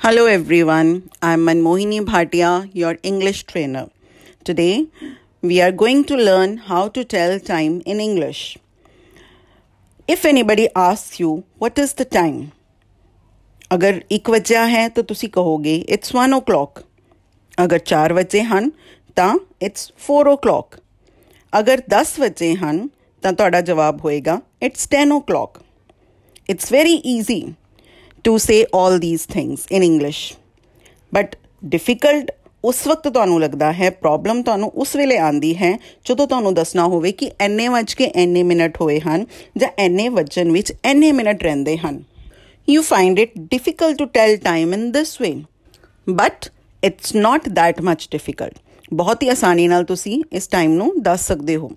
Hello everyone, I'm Manmohini Bhatia, your English trainer. Today we are going to learn how to tell time in English. If anybody asks you what is the time, अगर एक वजह है तो तुसी कहोगे it's one O clock अगर चार वजे ਹਨ ਤਾਂ ਇਟਸ 4 ओ क्लॉक ਅਗਰ 10 ਵਜੇ ਹਨ ਤਾਂ ਤੁਹਾਡਾ ਜਵਾਬ ਹੋਏਗਾ it's 10 o'clock it's very easy To say 올 these things in English but difficult ਉਸ ਵਕਤ ਤੁਹਾਨੂੰ ਲੱਗਦਾ ਹੈ ਪ੍ਰੋਬਲਮ ਤੁਹਾਨੂੰ ਉਸ ਵੇਲੇ ਆਂਦੀ ਹੈ ਜਦੋਂ ਤੁਹਾਨੂੰ ਦੱਸਣਾ ਹੋਵੇ ਕਿ ਐਨੇ ਵਜ ਕੇ ਐਨੇ ਮਿੰਟ ਹੋਏ ਹਨ ਜਾਂ ਐਨੇ ਵਜਨ ਵਿੱਚ ਐਨੇ ਮਿੰਟ ਰਹਿੰਦੇ ਹਨ you find it difficult to tell time in this way but it's not that much difficult ਬਹੁਤ ਹੀ ਆਸਾਨੀ ਨਾਲ ਤੁਸੀਂ ਇਸ ਟਾਈਮ ਨੂੰ ਦੱਸ ਸਕਦੇ ਹੋ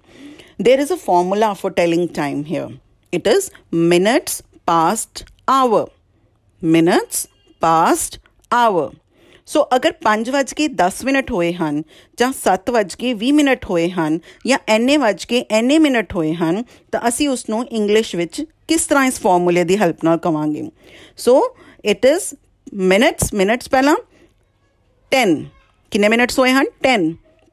there is a formula for telling time here. It is minutes past hour. Minutes past hour so ਅਗਰ 5 ਵਜ ਕੇ 10 ਮਿੰਟ ਹੋਏ ਹਨ ਜਾਂ 7 ਵਜ ਕੇ 20 ਮਿੰਟ ਹੋਏ ਹਨ ਜਾਂ ਐਨੇ ਵਜ ਕੇ ਐਨੇ ਮਿੰਟ ਹੋਏ ਹਨ ਤਾਂ ਅਸੀਂ ਉਸ ਨੂੰ ਇੰਗਲਿਸ਼ ਵਿੱਚ ਕਿਸ ਤਰ੍ਹਾਂ ਇਸ ਫਾਰਮੂਲੇ ਦੀ ਹੈਲਪ ਨਾਲ ਕਵਾਂਗੇ so it is minutes minutes ਪਹਿਲਾਂ 10 ਕਿੰਨੇ ਮਿੰਟਸ ਹੋਏ ਹਨ 10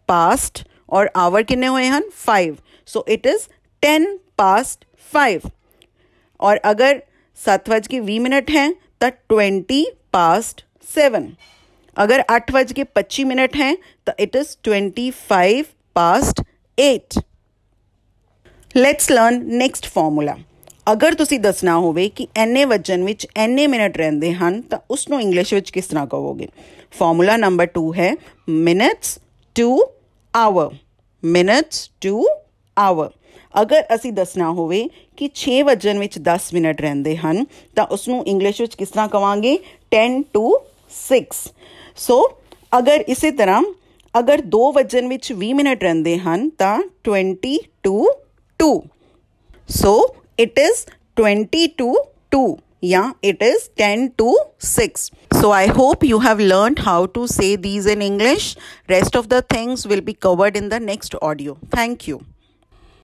ਪਾਸਟ ਔਰ ਆਵਰ ਕਿੰਨੇ ਹੋਏ ਹਨ 5 ਸੋ ਇਟ ਇਜ਼ 10 ਪਾਸਟ 5 ਔਰ ਅਗਰ 7 ਵਜ ਕੇ 20 ਮਿੰਟ ਹੈ ਤਾਂ 20 ਪਾਸਟ 7 ਅਗਰ 8 ਵਜ ਕੇ 25 ਮਿੰਟ ਹੈ ਤਾਂ it is 25 past 8 let's learn next formula ਅਗਰ ਤੁਸੀਂ ਦੱਸਣਾ ਹੋਵੇ ਕਿ ਐਨੇ ਵਜਨ ਵਿੱਚ ਐਨੇ ਮਿੰਟ ਰਹਿੰਦੇ ਹਨ ਤਾਂ ਉਸ ਨੂੰ ਇੰਗਲਿਸ਼ ਵਿੱਚ ਕਿਸ ਤਰ੍ਹਾਂ ਕਹੋਗੇ ਫਾਰਮੂਲਾ ਨੰਬਰ 2 ਹੈ minutes to hour minutes to hour ਅਗਰ ਅਸੀਂ ਦੱਸਣਾ ਹੋਵੇ ਕਿ 6 ਵਜਨ ਵਿੱਚ 10 ਮਿੰਟ ਰਹਿੰਦੇ ਹਨ ਤਾਂ ਉਸ ਨੂੰ ਇੰਗਲਿਸ਼ ਵਿੱਚ ਕਿਸ ਤਰ੍ਹਾਂ ਕਵਾਂਗੇ 10 ਟੂ 6 ਸੋ ਅਗਰ ਇਸੇ ਤਰ੍ਹਾਂ ਅਗਰ 2 ਵਜਨ ਵਿੱਚ 20 ਮਿੰਟ ਰਹਿੰਦੇ ਹਨ ਤਾਂ 20 to 2 so it is 20 to 2 yeah it is 10 to 6 so i hope you have learned how to say these in english rest of the things will be covered in the next audio thank you